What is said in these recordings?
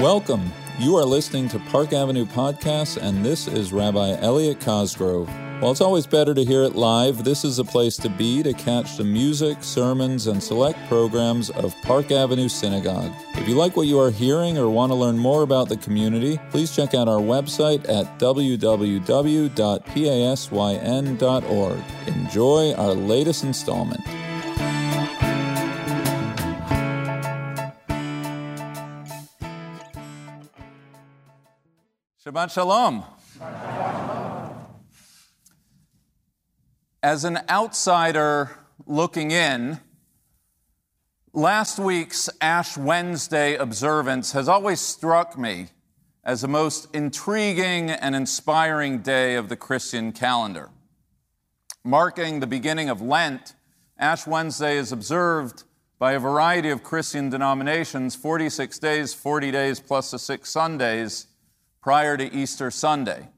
Welcome. You are listening to Park Avenue Podcasts, and this is Rabbi Elliot Cosgrove. While it's always better to hear it live, this is a place to be to catch the music, sermons, and select programs of Park Avenue Synagogue. If you like what you are hearing or want to learn more about the community, please check out our website at www.pasyn.org. Enjoy our latest installment. Shabbat Shalom. As an outsider looking in, last week's Ash Wednesday observance has always struck me as the most intriguing and inspiring day of the Christian calendar. Marking the beginning of Lent, Ash Wednesday is observed by a variety of Christian denominations 46 days, 40 days, plus the six Sundays prior to Easter Sunday.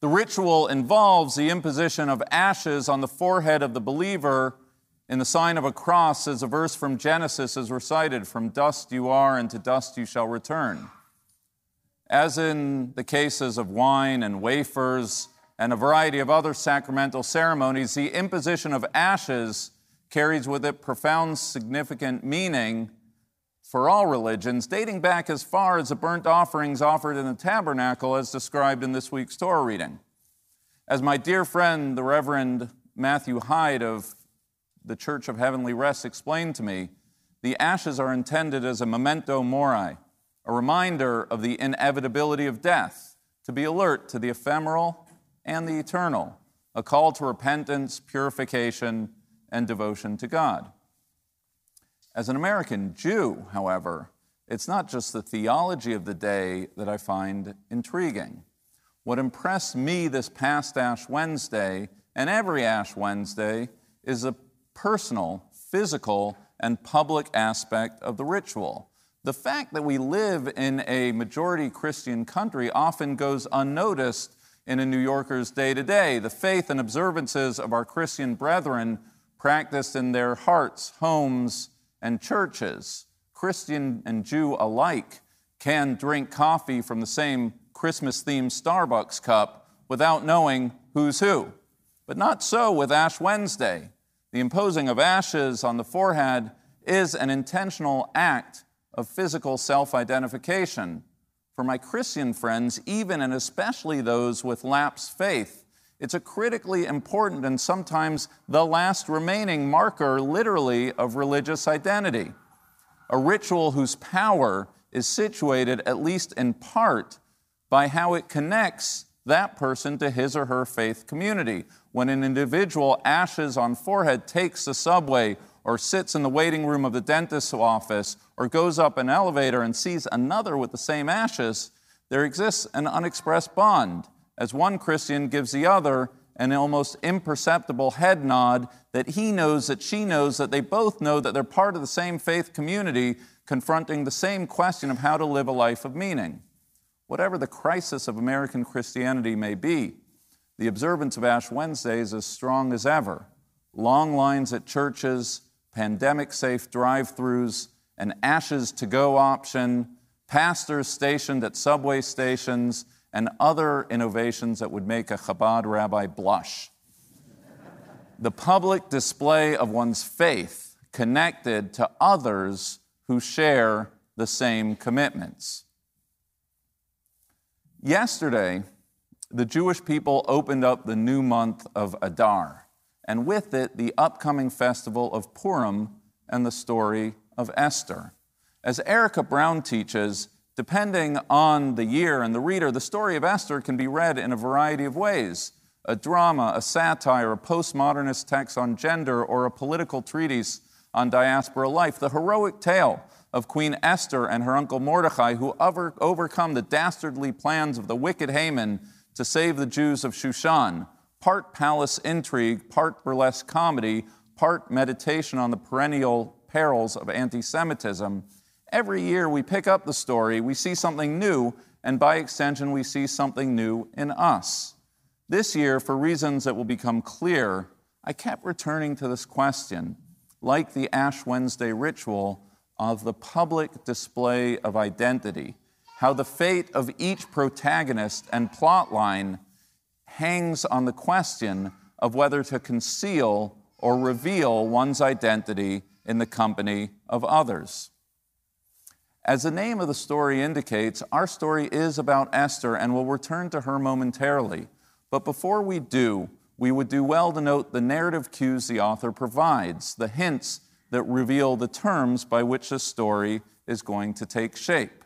The ritual involves the imposition of ashes on the forehead of the believer in the sign of a cross, as a verse from Genesis is recited From dust you are, and to dust you shall return. As in the cases of wine and wafers and a variety of other sacramental ceremonies, the imposition of ashes carries with it profound significant meaning for all religions, dating back as far as the burnt offerings offered in the tabernacle as described in this week's Torah reading. As my dear friend, the Reverend Matthew Heyd of the Church of Heavenly Rest explained to me, the ashes are intended as a memento mori, a reminder of the inevitability of death, to be alert to the ephemeral and the eternal, a call to repentance, purification, and devotion to God. As an American Jew, however, it's not just the theology of the day that I find intriguing. What impressed me this past Ash Wednesday and every Ash Wednesday is a personal, physical, and public aspect of the ritual. The fact that we live in a majority Christian country often goes unnoticed in a New Yorker's day to day. The faith and observances of our Christian brethren practiced in their hearts, homes, and churches, Christian and Jew alike, can drink coffee from the same Christmas themed Starbucks cup without knowing who's who. But not so with Ash Wednesday. The imposing of ashes on the forehead is an intentional act of physical self identification. For my Christian friends, even and especially those with lapsed faith, it's a critically important and sometimes the last remaining marker, literally, of religious identity. A ritual whose power is situated, at least in part, by how it connects that person to his or her faith community. When an individual ashes on forehead takes the subway or sits in the waiting room of the dentist's office or goes up an elevator and sees another with the same ashes, there exists an unexpressed bond as one Christian gives the other an almost imperceptible head nod that he knows that she knows that they both know that they're part of the same faith community confronting the same question of how to live a life of meaning. Whatever the crisis of American Christianity may be, the observance of Ash Wednesday is as strong as ever. Long lines at churches, pandemic safe drive throughs, an ashes to go option, pastors stationed at subway stations, and other innovations that would make a Chabad rabbi blush. the public display of one's faith connected to others who share the same commitments. Yesterday, the Jewish people opened up the new month of Adar, and with it, the upcoming festival of Purim and the story of Esther. As Erica Brown teaches, Depending on the year and the reader, the story of Esther can be read in a variety of ways a drama, a satire, a postmodernist text on gender, or a political treatise on diaspora life. The heroic tale of Queen Esther and her uncle Mordecai, who over, overcome the dastardly plans of the wicked Haman to save the Jews of Shushan. Part palace intrigue, part burlesque comedy, part meditation on the perennial perils of anti Semitism Every year we pick up the story, we see something new, and by extension, we see something new in us. This year, for reasons that will become clear, I kept returning to this question, like the Ash Wednesday ritual, of the public display of identity. how the fate of each protagonist and plotline hangs on the question of whether to conceal or reveal one's identity in the company of others. As the name of the story indicates, our story is about Esther, and we'll return to her momentarily. But before we do, we would do well to note the narrative cues the author provides, the hints that reveal the terms by which the story is going to take shape.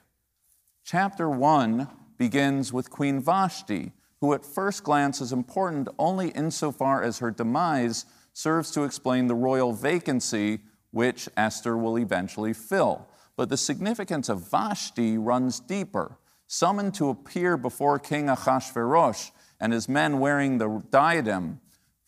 Chapter 1 begins with Queen Vashti, who at first glance is important only insofar as her demise serves to explain the royal vacancy which Esther will eventually fill. But the significance of Vashti runs deeper. Summoned to appear before King Ahasuerus and his men wearing the diadem,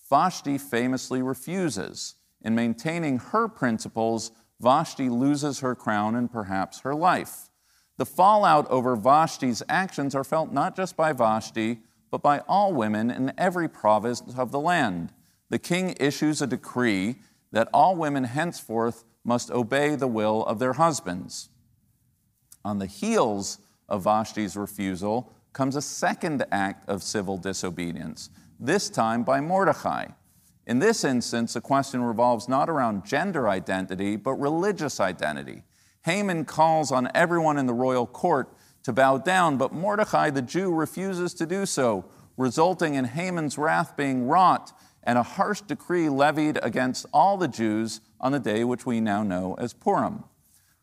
Vashti famously refuses. In maintaining her principles, Vashti loses her crown and perhaps her life. The fallout over Vashti's actions are felt not just by Vashti, but by all women in every province of the land. The king issues a decree that all women henceforth must obey the will of their husbands. On the heels of Vashti's refusal comes a second act of civil disobedience, this time by Mordecai. In this instance, the question revolves not around gender identity, but religious identity. Haman calls on everyone in the royal court to bow down, but Mordecai the Jew refuses to do so, resulting in Haman's wrath being wrought and a harsh decree levied against all the Jews on the day which we now know as Purim.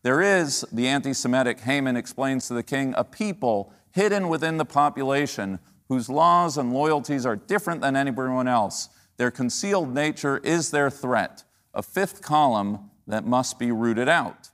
There is, the anti Semitic Haman explains to the king, a people hidden within the population whose laws and loyalties are different than anyone else. Their concealed nature is their threat, a fifth column that must be rooted out.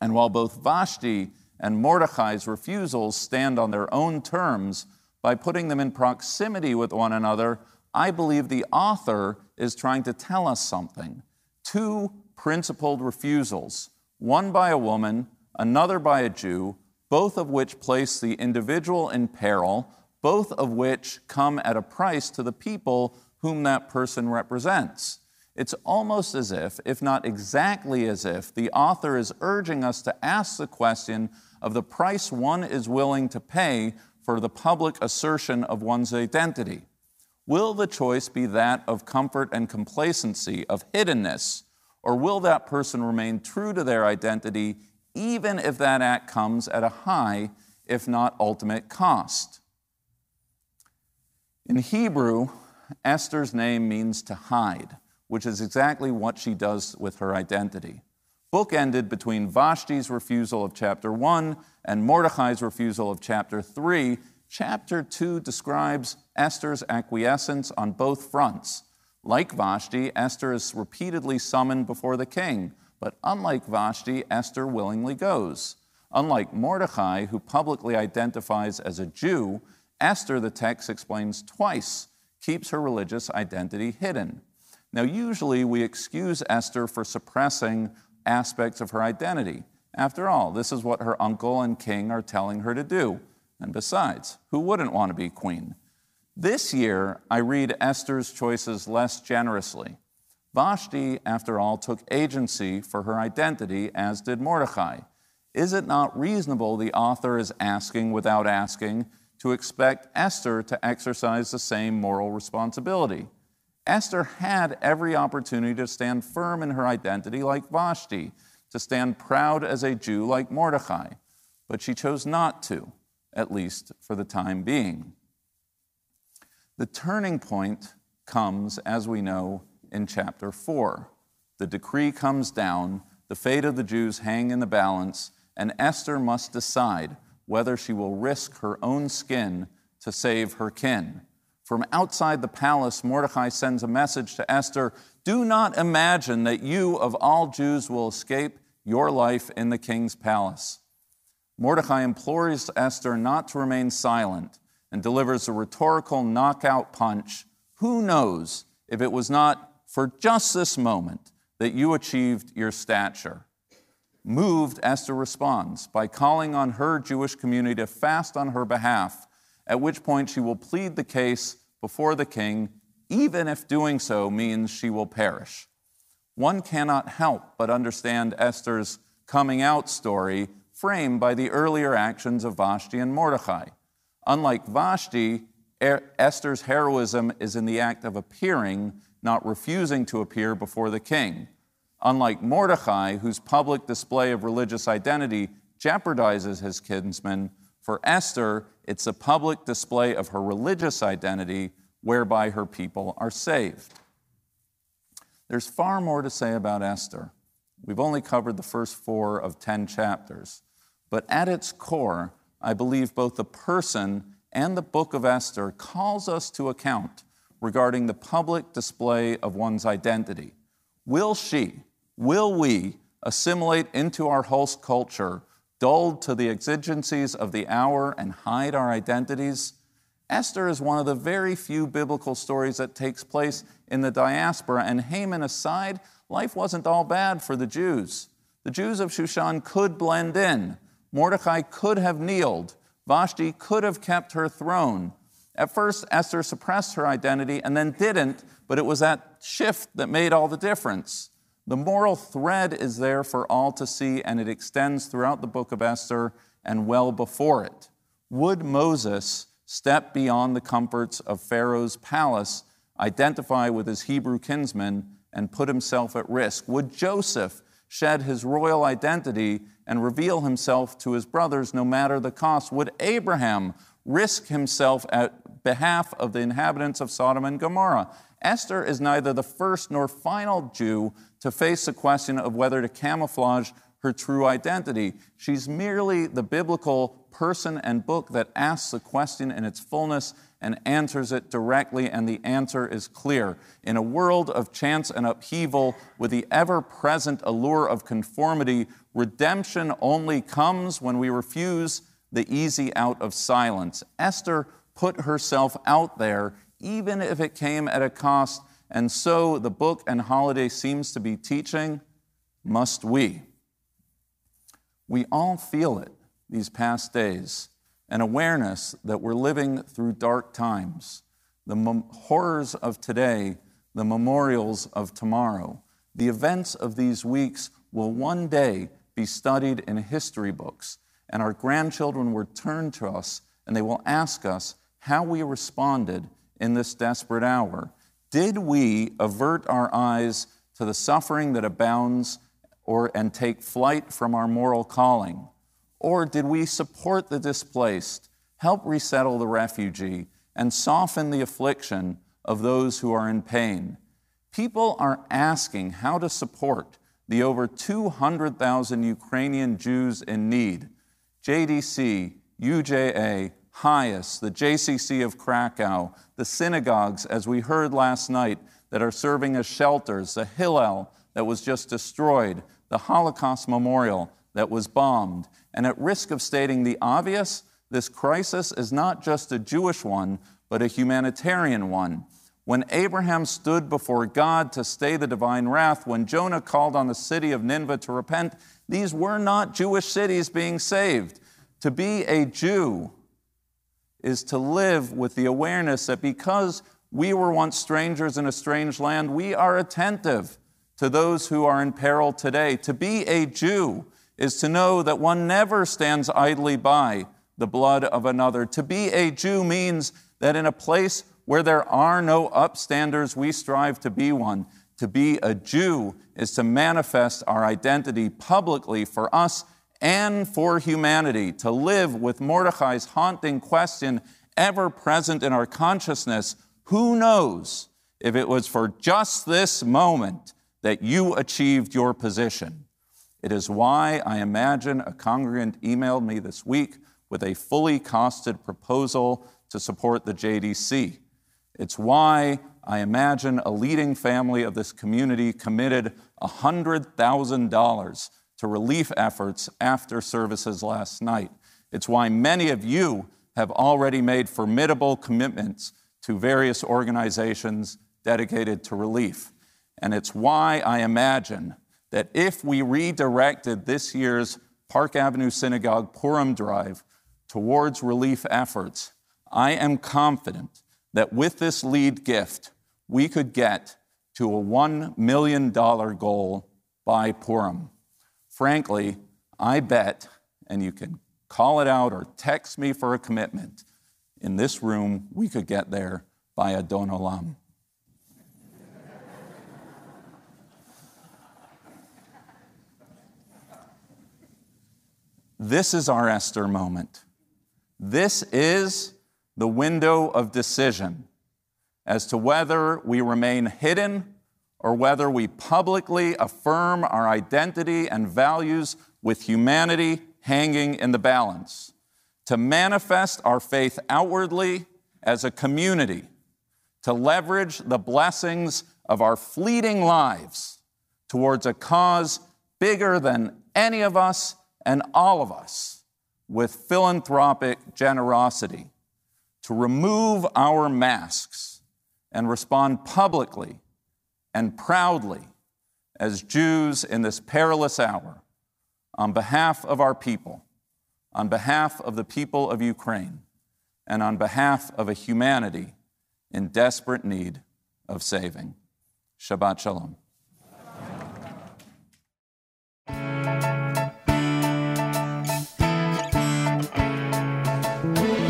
And while both Vashti and Mordecai's refusals stand on their own terms, by putting them in proximity with one another, I believe the author is trying to tell us something. Two principled refusals, one by a woman, another by a Jew, both of which place the individual in peril, both of which come at a price to the people whom that person represents. It's almost as if, if not exactly as if, the author is urging us to ask the question of the price one is willing to pay for the public assertion of one's identity. Will the choice be that of comfort and complacency, of hiddenness, or will that person remain true to their identity even if that act comes at a high, if not ultimate, cost? In Hebrew, Esther's name means to hide, which is exactly what she does with her identity. Book ended between Vashti's refusal of chapter 1 and Mordecai's refusal of chapter 3 Chapter 2 describes Esther's acquiescence on both fronts. Like Vashti, Esther is repeatedly summoned before the king, but unlike Vashti, Esther willingly goes. Unlike Mordecai, who publicly identifies as a Jew, Esther, the text explains twice, keeps her religious identity hidden. Now, usually we excuse Esther for suppressing aspects of her identity. After all, this is what her uncle and king are telling her to do. And besides, who wouldn't want to be queen? This year, I read Esther's choices less generously. Vashti, after all, took agency for her identity, as did Mordecai. Is it not reasonable, the author is asking without asking, to expect Esther to exercise the same moral responsibility? Esther had every opportunity to stand firm in her identity like Vashti, to stand proud as a Jew like Mordecai, but she chose not to at least for the time being. The turning point comes, as we know, in chapter 4. The decree comes down, the fate of the Jews hang in the balance, and Esther must decide whether she will risk her own skin to save her kin. From outside the palace, Mordecai sends a message to Esther Do not imagine that you, of all Jews, will escape your life in the king's palace. Mordecai implores Esther not to remain silent and delivers a rhetorical knockout punch. Who knows if it was not for just this moment that you achieved your stature? Moved, Esther responds by calling on her Jewish community to fast on her behalf, at which point she will plead the case before the king, even if doing so means she will perish. One cannot help but understand Esther's coming out story framed by the earlier actions of Vashti and Mordecai. Unlike Vashti, er, Esther's heroism is in the act of appearing, not refusing to appear before the king. Unlike Mordecai, whose public display of religious identity jeopardizes his kinsmen, for Esther, it's a public display of her religious identity whereby her people are saved. There's far more to say about Esther. We've only covered the first four of 10 chapters. But at its core, I believe both the person and the book of Esther calls us to account regarding the public display of one's identity. Will she, will we assimilate into our host culture, dulled to the exigencies of the hour and hide our identities? Esther is one of the very few biblical stories that takes place in the diaspora, and Haman aside, life wasn't all bad for the Jews. The Jews of Shushan could blend in. Mordecai could have kneeled. Vashti could have kept her throne. At first, Esther suppressed her identity and then didn't, but it was that shift that made all the difference. The moral thread is there for all to see, and it extends throughout the book of Esther and well before it. Would Moses step beyond the comforts of Pharaoh's palace, identify with his Hebrew kinsmen, and put himself at risk? Would Joseph shed his royal identity and reveal himself to his brothers no matter the cost? Would Abraham risk himself at behalf of the inhabitants of Sodom and Gomorrah? Esther is neither the first nor final Jew to face the question of whether to camouflage her true identity. She's merely the biblical person and book that asks the question in its fullness and answers it directly, and the answer is clear. In a world of chance and upheaval, with the ever present allure of conformity, redemption only comes when we refuse the easy out of silence. Esther put herself out there, even if it came at a cost, and so the book and holiday seems to be teaching must we. We all feel it these past days an awareness that we're living through dark times, the mem- horrors of today, the memorials of tomorrow. The events of these weeks will one day be studied in history books, and our grandchildren will turn to us and they will ask us how we responded in this desperate hour. Did we avert our eyes to the suffering that abounds or, and take flight from our moral calling? Or did we support the displaced, help resettle the refugee, and soften the affliction of those who are in pain? People are asking how to support the over 200,000 Ukrainian Jews in need. JDC, UJA, HIAS, the JCC of Krakow, the synagogues, as we heard last night, that are serving as shelters, the Hillel that was just destroyed, the Holocaust Memorial that was bombed. And at risk of stating the obvious, this crisis is not just a Jewish one, but a humanitarian one. When Abraham stood before God to stay the divine wrath, when Jonah called on the city of Nineveh to repent, these were not Jewish cities being saved. To be a Jew is to live with the awareness that because we were once strangers in a strange land, we are attentive to those who are in peril today. To be a Jew is to know that one never stands idly by the blood of another. To be a Jew means that in a place where there are no upstanders, we strive to be one. To be a Jew is to manifest our identity publicly for us and for humanity, to live with Mordecai's haunting question ever present in our consciousness who knows if it was for just this moment that you achieved your position? It is why I imagine a congregant emailed me this week with a fully costed proposal to support the JDC. It's why I imagine a leading family of this community committed $100,000 to relief efforts after services last night. It's why many of you have already made formidable commitments to various organizations dedicated to relief. And it's why I imagine that if we redirected this year's Park Avenue Synagogue Purim Drive towards relief efforts, I am confident that with this lead gift, we could get to a $1 million goal by Purim. Frankly, I bet, and you can call it out or text me for a commitment. In this room, we could get there by Adon Olam. This is our Esther moment. This is the window of decision as to whether we remain hidden or whether we publicly affirm our identity and values with humanity hanging in the balance, to manifest our faith outwardly as a community, to leverage the blessings of our fleeting lives towards a cause bigger than any of us and all of us with philanthropic generosity to remove our masks and respond publicly and proudly as Jews in this perilous hour on behalf of our people, on behalf of the people of Ukraine, and on behalf of a humanity in desperate need of saving. Shabbat Shalom.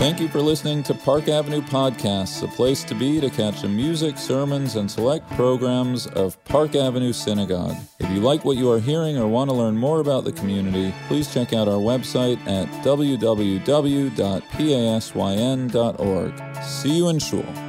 Thank you for listening to Park Avenue Podcasts, a place to be to catch the music, sermons, and select programs of Park Avenue Synagogue. If you like what you are hearing or want to learn more about the community, please check out our website at www.pasyn.org. See you in Shul.